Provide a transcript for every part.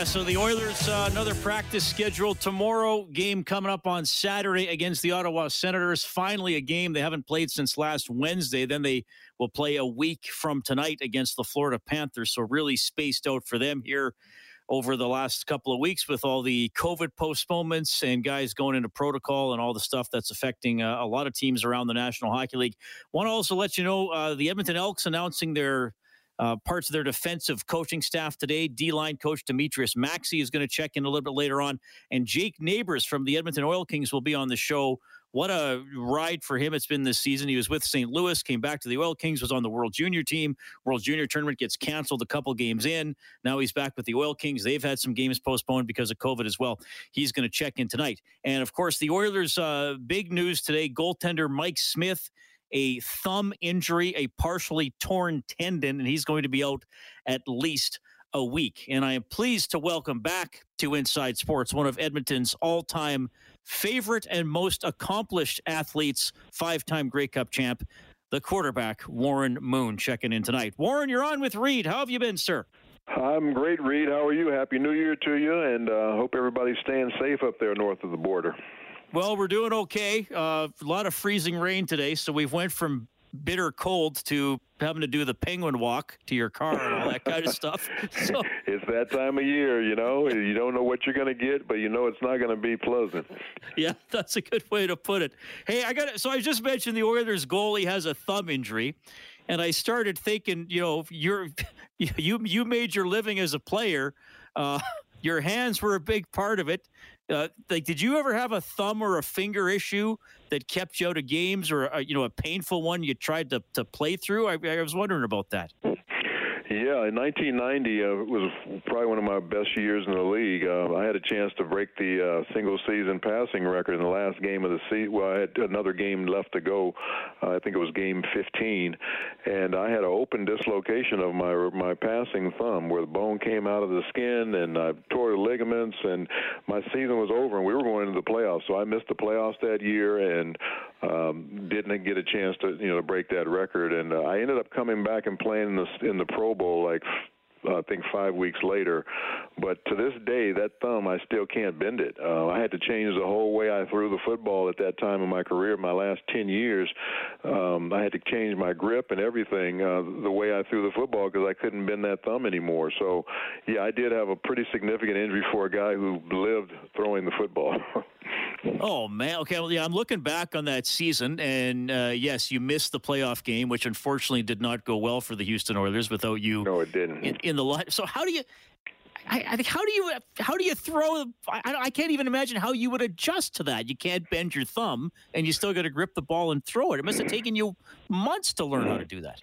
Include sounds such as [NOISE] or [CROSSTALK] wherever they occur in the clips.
Yeah. So the Oilers, uh, another practice schedule tomorrow. Game coming up on Saturday against the Ottawa Senators. Finally, a game they haven't played since last Wednesday. Then they will play a week from tonight against the Florida Panthers. So really spaced out for them here over the last couple of weeks with all the COVID postponements and guys going into protocol and all the stuff that's affecting uh, a lot of teams around the National Hockey League. Want to also let you know uh, the Edmonton Elks announcing their uh, parts of their defensive coaching staff today. D line coach Demetrious Maxie is going to check in a little bit later on. And Jake Neighbors from the Edmonton Oil Kings will be on the show. What a ride for him it's been this season. He was with St. Louis, came back to the Oil Kings, was on the World Junior team. World Junior tournament gets canceled a couple games in. Now he's back with the Oil Kings. They've had some games postponed because of COVID as well. He's going to check in tonight. And of course, the Oilers' uh, big news today goaltender Mike Smith a thumb injury, a partially torn tendon, and he's going to be out at least a week. And I am pleased to welcome back to Inside Sports one of Edmonton's all time favorite and most accomplished athletes, five time Grey Cup champ, the quarterback, Warren Moon, checking in tonight. Warren, you're on with Reed. How have you been, sir? I'm great, Reed. How are you? Happy New Year to you, and uh, hope everybody's staying safe up there north of the border. Well, we're doing okay. Uh, a lot of freezing rain today, so we've went from bitter cold to having to do the penguin walk to your car and all that kind of stuff. [LAUGHS] So it's that time of year, you know. You don't know what you're going to get, but you know it's not going to be pleasant. [LAUGHS] Yeah, that's a good way to put it. Hey, I got it. So I just mentioned the Oilers goalie has a thumb injury, and I started thinking, you know, you're [LAUGHS] you you made your living as a player. Uh, your hands were a big part of it. Uh, like, did you ever have a thumb or a finger issue that kept you out of games, or uh, you know, a painful one you tried to to play through? I, I was wondering about that. Yeah, in 1990 uh, was probably one of my best years in the league. Uh, I had a chance to break the uh, single season passing record in the last game of the season. Well, I had another game left to go. Uh, I think it was game 15, and I had an open dislocation of my my passing thumb, where the bone came out of the skin, and I tore the ligaments, and my season was over, and we were going into the playoffs. So I missed the playoffs that year, and um, didn't get a chance to you know to break that record. And uh, I ended up coming back and playing in the in the Pro Bowl like I think five weeks later. But to this day, that thumb, I still can't bend it. Uh, I had to change the whole way I threw the football at that time in my career. My last 10 years, um, I had to change my grip and everything, uh, the way I threw the football, because I couldn't bend that thumb anymore. So, yeah, I did have a pretty significant injury for a guy who lived throwing the football. [LAUGHS] oh man, okay. Well, yeah, I'm looking back on that season, and uh, yes, you missed the playoff game, which unfortunately did not go well for the Houston Oilers without you. No, it didn't. In, in the line. So how do you? I, I, think how do you how do you throw? I, I can't even imagine how you would adjust to that. You can't bend your thumb, and you still got to grip the ball and throw it. It must have taken you months to learn how to do that.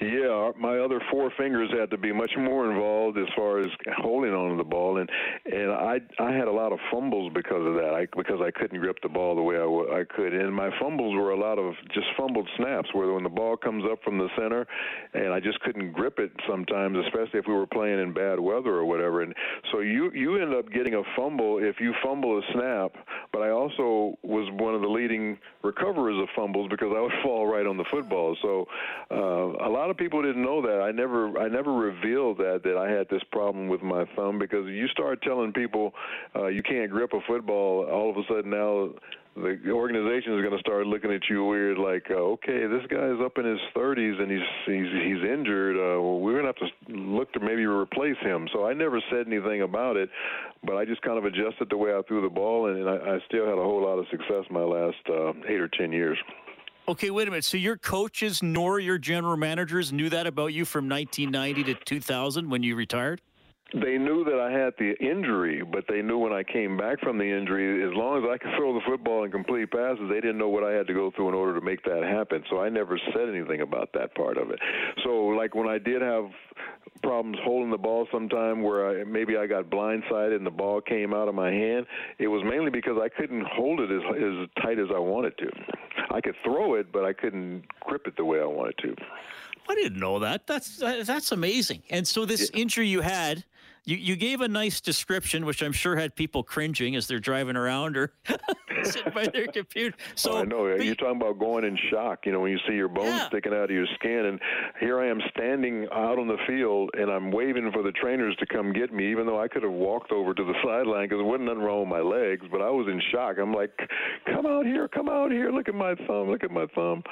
Yeah, my other four fingers had to be much more involved as far as holding on to the ball, and and I I had a lot of fumbles because of that. I because I couldn't grip the ball the way I, I could, and my fumbles were a lot of just fumbled snaps where when the ball comes up from the center, and I just couldn't grip it sometimes, especially if we were playing in bad weather or whatever. And so you you end up getting a fumble if you fumble a snap. But I also was one of the leading recoverers of fumbles because I would [LAUGHS] fall right on the football. So uh, a lot of people didn't know that. I never I never revealed that that I had this problem with my thumb because you start telling people uh, you can't grip a football, all of a sudden now the organization is going to start looking at you weird, like, uh, okay, this guy's up in his 30s and he's he's he's injured. Uh, well, we're going to have to look to maybe replace him. So I never said anything about it, but I just kind of adjusted the way I threw the ball, and, and I, I still had a whole lot of success my last uh, eight or ten years. Okay, wait a minute. So your coaches nor your general managers knew that about you from 1990 to 2000 when you retired? They knew that I had the injury, but they knew when I came back from the injury, as long as I could throw the football and complete passes, they didn't know what I had to go through in order to make that happen. So I never said anything about that part of it. So, like when I did have problems holding the ball sometime where I, maybe I got blindsided and the ball came out of my hand, it was mainly because I couldn't hold it as, as tight as I wanted to. I could throw it, but I couldn't grip it the way I wanted to. I didn't know that. That's that's amazing. And so this yeah. injury you had, you, you gave a nice description, which I'm sure had people cringing as they're driving around or [LAUGHS] sitting by their computer. So I know you're talking about going in shock. You know when you see your bones yeah. sticking out of your skin, and here I am standing out on the field, and I'm waving for the trainers to come get me, even though I could have walked over to the [LAUGHS] sideline because there wasn't nothing wrong with my legs. But I was in shock. I'm like, "Come out here, come out here! Look at my thumb! Look at my thumb!"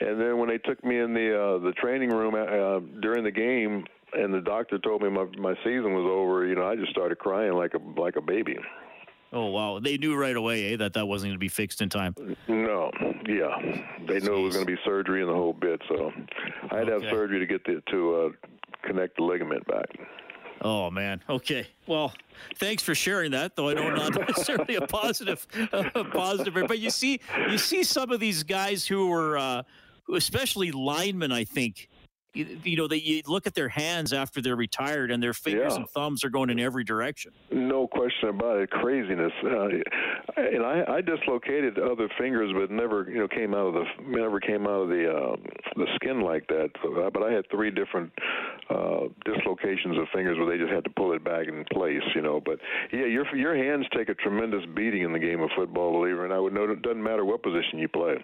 And then when they took me in the uh, the training room uh, during the game, and the doctor told me my my season was over, you know, I just started crying like a like a baby. Oh wow! They knew right away eh, that that wasn't going to be fixed in time. No, yeah, they Jeez. knew it was going to be surgery and the whole bit. So I had okay. to have surgery to get the, to uh, connect the ligament back. Oh man. Okay. Well, thanks for sharing that. Though I know not [LAUGHS] necessarily a positive, a positive. But you see, you see some of these guys who were, uh, especially linemen. I think you, know, they you look at their hands after they're retired, and their fingers yeah. and thumbs are going in every direction. No question about it. Craziness. Uh, and I, I dislocated other fingers, but never, you know, came out of the never came out of the uh, the skin like that. So, uh, but I had three different uh, dislocations of fingers where they just had to pull it back in place, you know. But yeah, your your hands take a tremendous beating in the game of football, believer, and I would know it doesn't matter what position you play.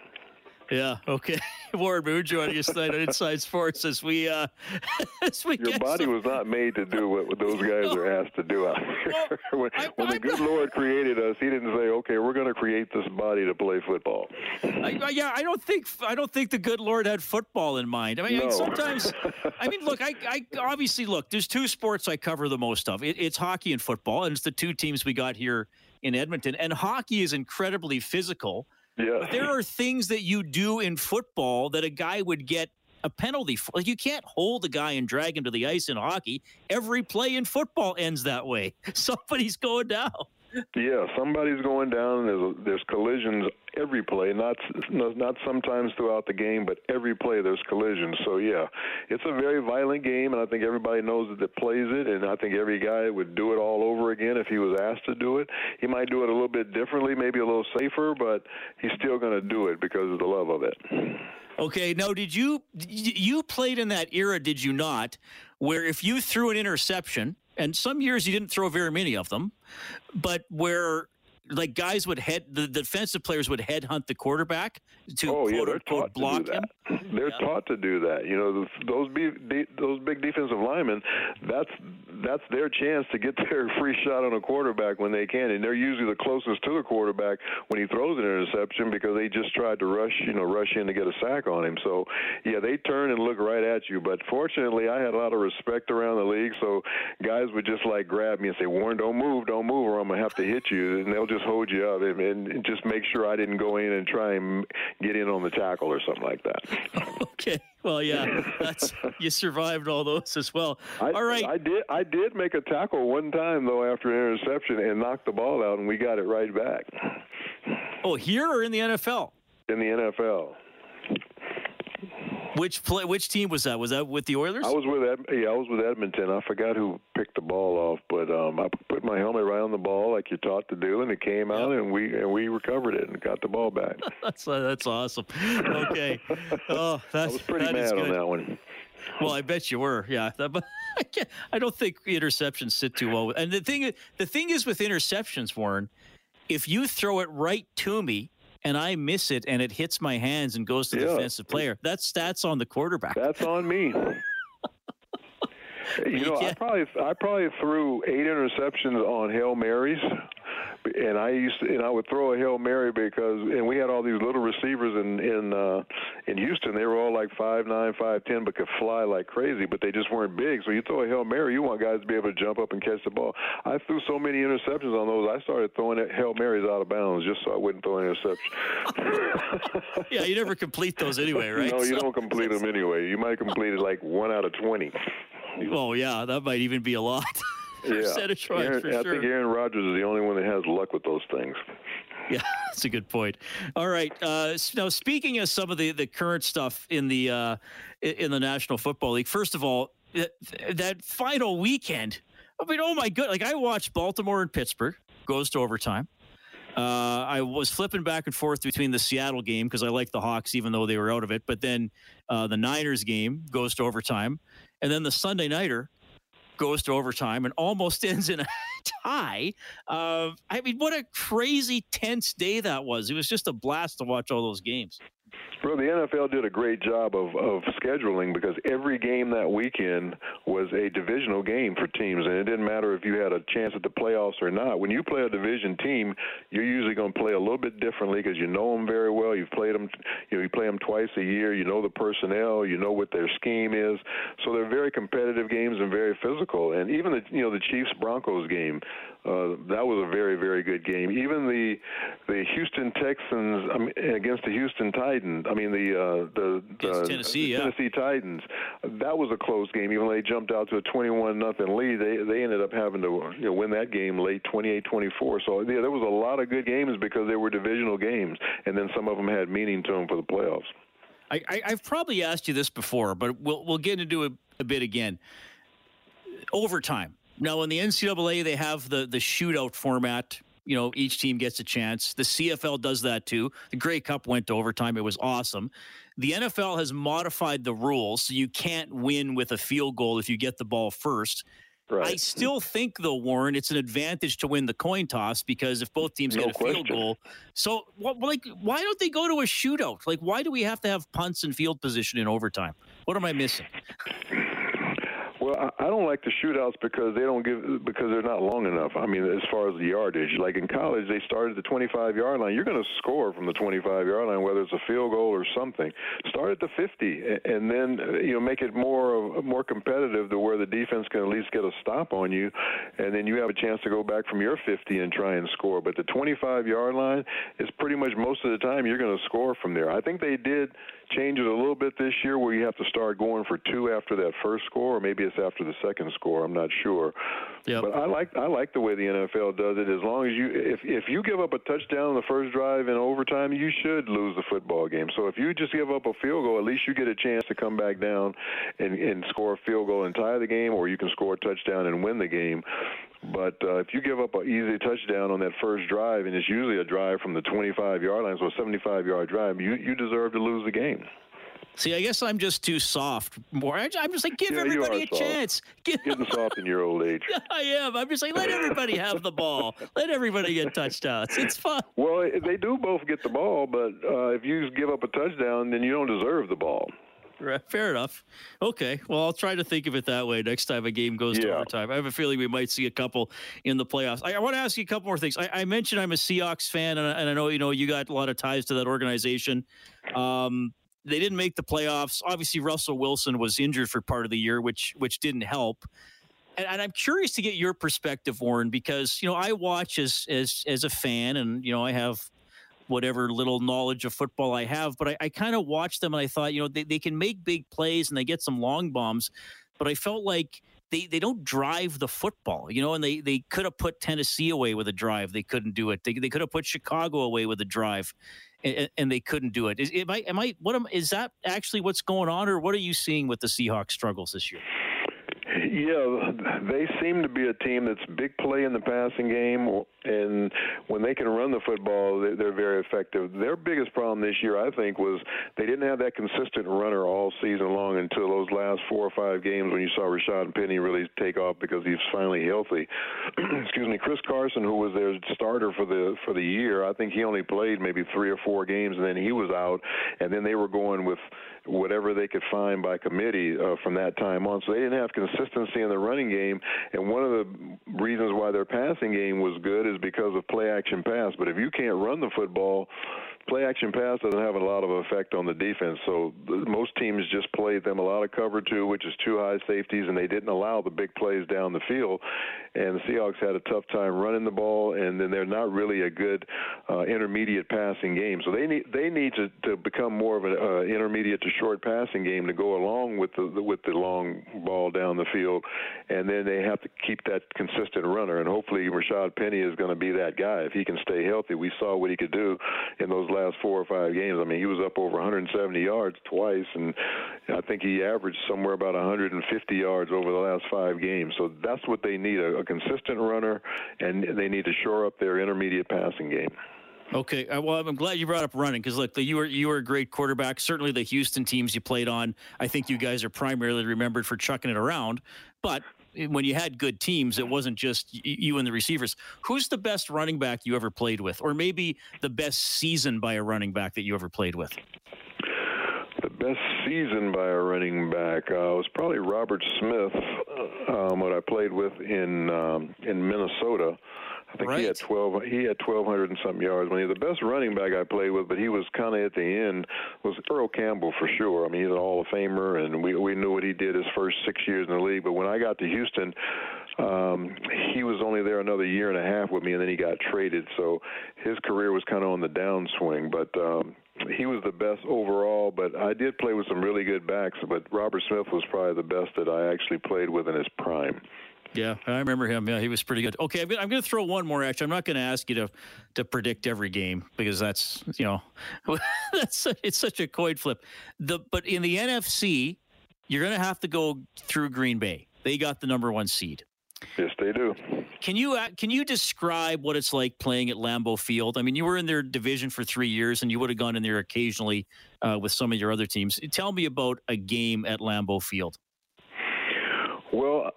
Yeah. Okay. [LAUGHS] Warren Moon joining us tonight on Inside Sports as we uh, [LAUGHS] as we your body some... was not made to do what those [LAUGHS] guys are asked to do out here. Well, when, I, when the good Lord created us, He didn't say, "Okay, we're going to create this body to play football." I, yeah, I don't think I don't think the good Lord had football in mind. I mean, no. sometimes, I mean, look, I, I obviously look. There's two sports I cover the most of. It, it's hockey and football, and it's the two teams we got here in Edmonton. And hockey is incredibly physical. Yeah. But there are things that you do in football that a guy would get a penalty for. You can't hold a guy and drag him to the ice in hockey. Every play in football ends that way. [LAUGHS] Somebody's going down. Yeah, somebody's going down. There's there's collisions every play, not not sometimes throughout the game, but every play there's collisions. So yeah, it's a very violent game, and I think everybody knows that that plays it. And I think every guy would do it all over again if he was asked to do it. He might do it a little bit differently, maybe a little safer, but he's still going to do it because of the love of it. Okay, now did you you played in that era? Did you not? Where if you threw an interception and some years you didn't throw very many of them, but where like guys would head the defensive players would headhunt the quarterback to oh, quote yeah, they're unquote block him. [CLEARS THROAT] They're yeah. taught to do that. You know, those those big defensive linemen. That's that's their chance to get [LAUGHS] their free shot on a quarterback when they can, and they're usually the closest to the quarterback when he throws an interception because they just tried to rush, you know, rush in to get a sack on him. So, yeah, they turn and look right at you. But fortunately, I had a lot of respect around the league, so guys would just like grab me and say, "Warren, don't move, don't move, or I'm gonna have to hit you," and they'll just hold you up and, and just make sure I didn't go in and try and get in on the tackle or something like that. [LAUGHS] okay. Well, yeah, that's you survived all those as well. I, all right. I did. I did make a tackle one time though after an interception and knocked the ball out, and we got it right back. Oh, here or in the NFL? In the NFL. Which play? Which team was that? Was that with the Oilers? I was with Ed, yeah, I was with Edmonton. I forgot who picked the ball off, but um, I put my helmet right on the ball like you're taught to do, and it came out, yep. and we and we recovered it and got the ball back. [LAUGHS] that's uh, that's awesome. Okay, [LAUGHS] oh, that's I was pretty that mad on that one. Well, I bet you were. Yeah, [LAUGHS] but I, I don't think interceptions sit too well. And the thing, the thing is with interceptions, Warren, if you throw it right to me and I miss it and it hits my hands and goes to the defensive player, that's stats on the quarterback. That's on me. [LAUGHS] you know, I probably I probably threw eight interceptions on hail marys, and I used to, and I would throw a hail mary because and we had all these little receivers in in in uh, in Houston, they were all like five nine, five ten, but could fly like crazy, but they just weren't big. So you throw a hail mary, you want guys to be able to jump up and catch the ball. I threw so many interceptions on those. I started throwing hail marys out of bounds just so I wouldn't throw an interception. [LAUGHS] yeah, you never complete those anyway, [LAUGHS] right? No, you so, don't complete them anyway. You might complete it like one out of twenty. Oh yeah, that might even be a lot. [LAUGHS] yeah, Aaron, I sure. think Aaron Rodgers is the only one that has luck with those things. Yeah, [LAUGHS] that's a good point. All right. Uh, now, speaking of some of the, the current stuff in the uh, in the National Football League, first of all, that, that final weekend. I mean, oh my god! Like I watched Baltimore and Pittsburgh goes to overtime. Uh, I was flipping back and forth between the Seattle game because I like the Hawks, even though they were out of it. But then uh, the Niners game goes to overtime, and then the Sunday nighter goes to overtime and almost [LAUGHS] ends in a tie. Uh, I mean, what a crazy tense day that was. It was just a blast to watch all those games. Well, the NFL did a great job of, of scheduling because every game that weekend was a divisional game for teams, and it didn't matter if you had a chance at the playoffs or not. When you play a division team, you're usually going to play a little bit differently because you know them very well. You've played them, you know, you play them twice a year. You know the personnel, you know what their scheme is. So they're very competitive games and very physical. And even the you know the Chiefs Broncos game, uh, that was a very very good game. Even the the Houston Texans um, against the Houston Titans. I mean the uh, the, the Tennessee, Tennessee yeah. Titans. That was a close game. Even though they jumped out to a 21 nothing lead, they they ended up having to you know, win that game late 28-24. So yeah, there was a lot of good games because they were divisional games, and then some of them had meaning to them for the playoffs. I, I, have probably asked you this before, but we'll we'll get into it a bit again. Overtime. Now, in the NCAA, they have the the shootout format you know, each team gets a chance. The CFL does that too. The Grey Cup went to overtime. It was awesome. The NFL has modified the rules so you can't win with a field goal if you get the ball first. Right. I still think, though, Warren, it's an advantage to win the coin toss because if both teams no get a question. field goal, so like, why don't they go to a shootout? Like, why do we have to have punts and field position in overtime? What am I missing? Well, I don't like the shootouts because they don't give because they're not long enough. I mean, as far as the yardage, like in college, they started at the 25 yard line. You're going to score from the 25 yard line, whether it's a field goal or something. Start at the 50, and then you know make it more more competitive to where the defense can at least get a stop on you, and then you have a chance to go back from your 50 and try and score. But the 25 yard line is pretty much most of the time you're going to score from there. I think they did change it a little bit this year where you have to start going for two after that first score, or maybe it's after the second score. I'm not sure. Yep. But I like I like the way the NFL does it. As long as you if if you give up a touchdown on the first drive in overtime, you should lose the football game. So if you just give up a field goal, at least you get a chance to come back down and, and score a field goal and tie the game, or you can score a touchdown and win the game. But uh, if you give up an easy touchdown on that first drive, and it's usually a drive from the 25 yard line, so a 75 yard drive, you you deserve to lose the game. See, I guess I'm just too soft. More, I'm just like give yeah, everybody a soft. chance. Give Getting soft in your old age. [LAUGHS] I am. I'm just like let everybody have the ball. Let everybody get touchdowns. It's fun. Well, they do both get the ball, but uh, if you give up a touchdown, then you don't deserve the ball. Fair enough. Okay. Well, I'll try to think of it that way next time a game goes yeah. to overtime. I have a feeling we might see a couple in the playoffs. I, I want to ask you a couple more things. I, I mentioned I'm a Seahawks fan, and I, and I, know you know you got a lot of ties to that organization. Um, they didn't make the playoffs. Obviously, Russell Wilson was injured for part of the year, which which didn't help. And, and, I'm curious to get your perspective, Warren, because you know I watch as as as a fan, and you know I have whatever little knowledge of football I have, but I, I kind of watched them and I thought, you know, they, they can make big plays and they get some long bombs, but I felt like they, they don't drive the football, you know, and they, they could have put Tennessee away with a drive. They couldn't do it. They, they could have put Chicago away with a drive and, and they couldn't do it. Is, am I, am I, what am, is that actually what's going on or what are you seeing with the Seahawks struggles this year? Yeah, they seem to be a team that's big play in the passing game, and when they can run the football, they're very effective. Their biggest problem this year, I think, was they didn't have that consistent runner all season long until those last four or five games when you saw Rashad Penny really take off because he's finally healthy. [CLEARS THROAT] Excuse me, Chris Carson, who was their starter for the for the year, I think he only played maybe three or four games, and then he was out, and then they were going with whatever they could find by committee uh, from that time on. So they didn't have consistency in the running game, and one of the reasons why their passing game was good is because of play action pass. But if you can't run the football, play action pass doesn't have a lot of effect on the defense. So most teams just played them a lot of cover two, which is two high safeties, and they didn't allow the big plays down the field. And the Seahawks had a tough time running the ball, and then they're not really a good uh, intermediate passing game. So they need they need to, to become more of an uh, intermediate to short passing game to go along with the with the long ball down the field, and then they have to keep that consistent runner. And hopefully, Rashad Penny is going to be that guy if he can stay healthy. We saw what he could do in those last four or five games. I mean, he was up over 170 yards twice, and I think he averaged somewhere about 150 yards over the last five games. So that's what they need a, a consistent runner, and they need to shore up their intermediate passing game. Okay, uh, well, I'm glad you brought up running because look, you were you were a great quarterback. Certainly, the Houston teams you played on, I think you guys are primarily remembered for chucking it around. But when you had good teams, it wasn't just you and the receivers. Who's the best running back you ever played with, or maybe the best season by a running back that you ever played with? The best season by a running back uh, was probably Robert Smith, um, what I played with in um, in Minnesota. I think right. he had twelve. He had twelve hundred and something yards. When he the best running back I played with, but he was kind of at the end was Earl Campbell for sure. I mean, he's an Hall of Famer, and we we knew what he did his first six years in the league. But when I got to Houston, um, he was only there another year and a half with me, and then he got traded. So his career was kind of on the downswing. But um, he was the best overall. But I did play with some really good backs. But Robert Smith was probably the best that I actually played with in his prime. Yeah, I remember him. Yeah, he was pretty good. Okay, I'm going to throw one more. Actually, I'm not going to ask you to to predict every game because that's you know [LAUGHS] that's it's such a coin flip. The but in the NFC, you're going to have to go through Green Bay. They got the number one seed. Yes, they do. Can you uh, can you describe what it's like playing at Lambeau Field? I mean, you were in their division for three years, and you would have gone in there occasionally uh, with some of your other teams. Tell me about a game at Lambeau Field. Well,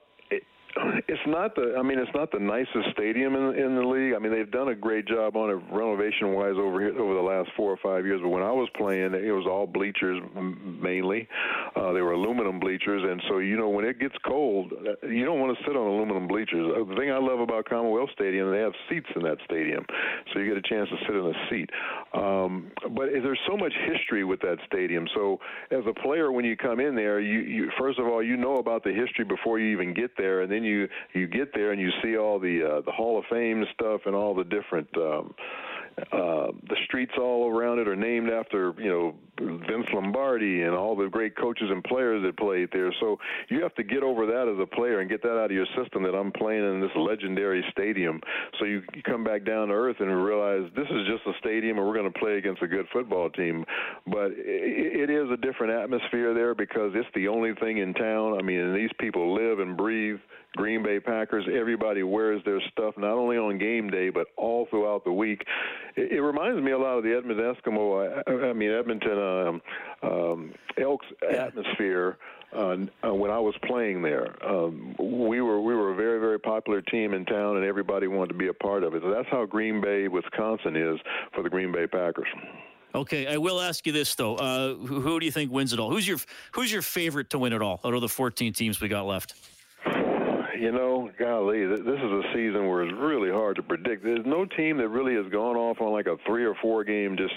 [CLEARS THROAT] it's not the. I mean, it's not the nicest stadium in in the league. I mean, they've done a great job on it renovation wise over here over the last four or five years. But when I was playing, it was all bleachers mainly. Uh, they were aluminum bleachers, and so you know when it gets cold, uh, you don't want to sit on aluminum bleachers. Uh, the thing I love about Commonwealth Stadium, they have seats in that stadium, so you get a chance to sit in a seat. Um, but there's so much history with that stadium. So as a player, when you come in there, you, you first of all you know about the history before you even get there, and then you you get there and you see all the uh, the Hall of Fame stuff and all the different um, uh, the streets all around it are named after you know Vince Lombardi and all the great coaches and players that played there. So you have to get over that as a player and get that out of your system that I'm playing in this legendary stadium. So you, you come back down to earth and realize this is just a stadium and we're going to play against a good football team. But it, it is a different atmosphere there because it's the only thing in town. I mean, these people live and breathe Green Bay Packers. Everybody wears their stuff not only on game day but all throughout the week. It, it reminds me a lot of the Edmonton Eskimo. I, I mean Edmonton um, um, Elks atmosphere. Uh, uh, when I was playing there, um, we were we were a very very popular team in town, and everybody wanted to be a part of it. So that's how Green Bay, Wisconsin, is for the Green Bay Packers. Okay, I will ask you this though: uh, who, who do you think wins it all? Who's your Who's your favorite to win it all out of the 14 teams we got left? You know, golly, this is a season where it's really hard to predict. There's no team that really has gone off on like a three or four game just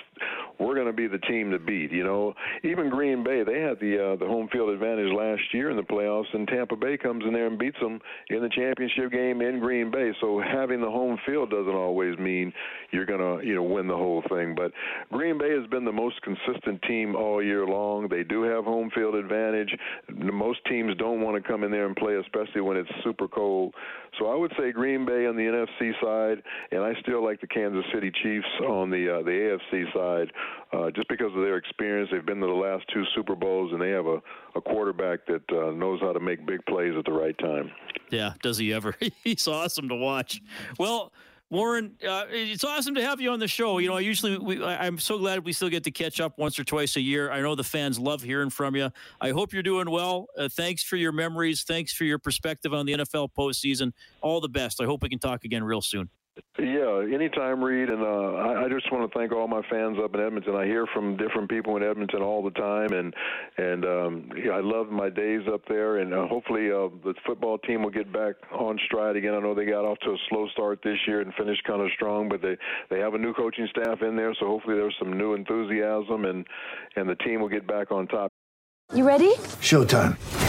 we're going to be the team to beat. You know, even Green Bay, they had the uh, the home field advantage last year in the playoffs, and Tampa Bay comes in there and beats them in the championship game in Green Bay. So having the home field doesn't always mean you're going to you know win the whole thing. But Green Bay has been the most consistent team all year long. They do have home field advantage. Most teams don't want to come in there and play, especially when it's super cold. So I would say Green Bay on the NFC side, and I still like the Kansas City Chiefs on the uh, the AFC side, uh, just because of their experience. They've been to the last two Super Bowls, and they have a, a quarterback that uh, knows how to make big plays at the right time. Yeah, does he ever? [LAUGHS] He's awesome to watch. Well. Warren, uh, it's awesome to have you on the show. You know, I usually we, I, am so glad we still get to catch up once or twice a year. I know the fans love hearing from you. I hope you're doing well. Uh, thanks for your memories. Thanks for your perspective on the NFL postseason. All the best. I hope we can talk again real soon. Yeah, anytime, Reed. And uh, I, I just want to thank all my fans up in Edmonton. I hear from different people in Edmonton all the time, and and um, yeah, I love my days up there. And uh, hopefully, uh, the football team will get back on stride again. I know they got off to a slow start this year and finished kind of strong, but they they have a new coaching staff in there, so hopefully there's some new enthusiasm, and and the team will get back on top. You ready? Showtime.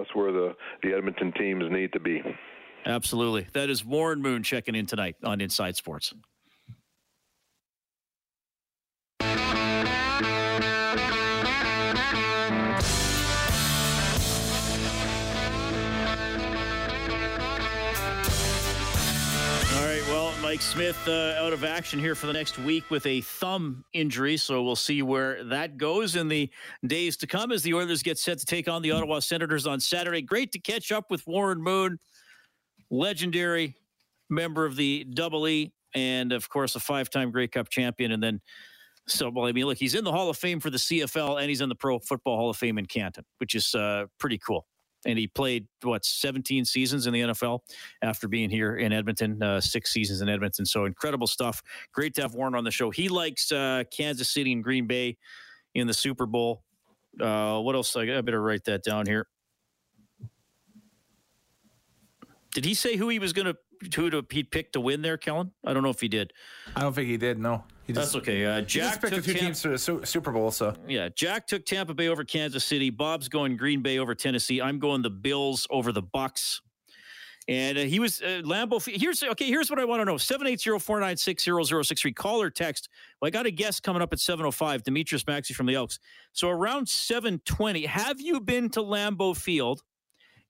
That's where the, the Edmonton teams need to be. Absolutely. That is Warren Moon checking in tonight on Inside Sports. Mike Smith uh, out of action here for the next week with a thumb injury. So we'll see where that goes in the days to come as the Oilers get set to take on the Ottawa Senators on Saturday. Great to catch up with Warren Moon, legendary member of the Double E, and of course, a five time Grey Cup champion. And then, so, well, I mean, look, he's in the Hall of Fame for the CFL and he's in the Pro Football Hall of Fame in Canton, which is uh, pretty cool and he played what 17 seasons in the NFL after being here in Edmonton, uh, six seasons in Edmonton. So incredible stuff. Great to have Warren on the show. He likes uh, Kansas City and Green Bay in the Super Bowl. Uh, what else? I I better write that down here. Did he say who he was going to who to he picked to win there, Kellen? I don't know if he did. I don't think he did. No, he That's okay. Uh, just Jack picked took two Tampa- teams to the Su- Super Bowl. So Yeah, Jack took Tampa Bay over Kansas City. Bob's going Green Bay over Tennessee. I'm going the Bills over the Bucks. And uh, he was uh, Lambeau. Here's okay. Here's what I want to know: seven eight zero four nine six zero zero six three. Call or text. Well, I got a guest coming up at seven oh five. Demetrious Maxie from the Elks. So around seven twenty. Have you been to Lambeau Field?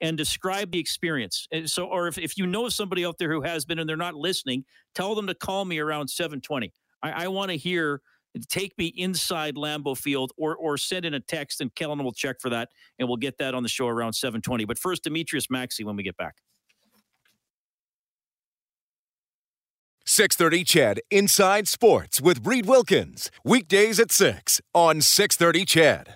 And describe the experience. And so, or if, if you know somebody out there who has been and they're not listening, tell them to call me around 720. I, I want to hear take me inside Lambeau Field or or send in a text and Kellen will check for that and we'll get that on the show around 720. But first, Demetrious Maxie when we get back. 630 CHED Inside Sports with Reed Wilkins. Weekdays at 6 on 630 CHED.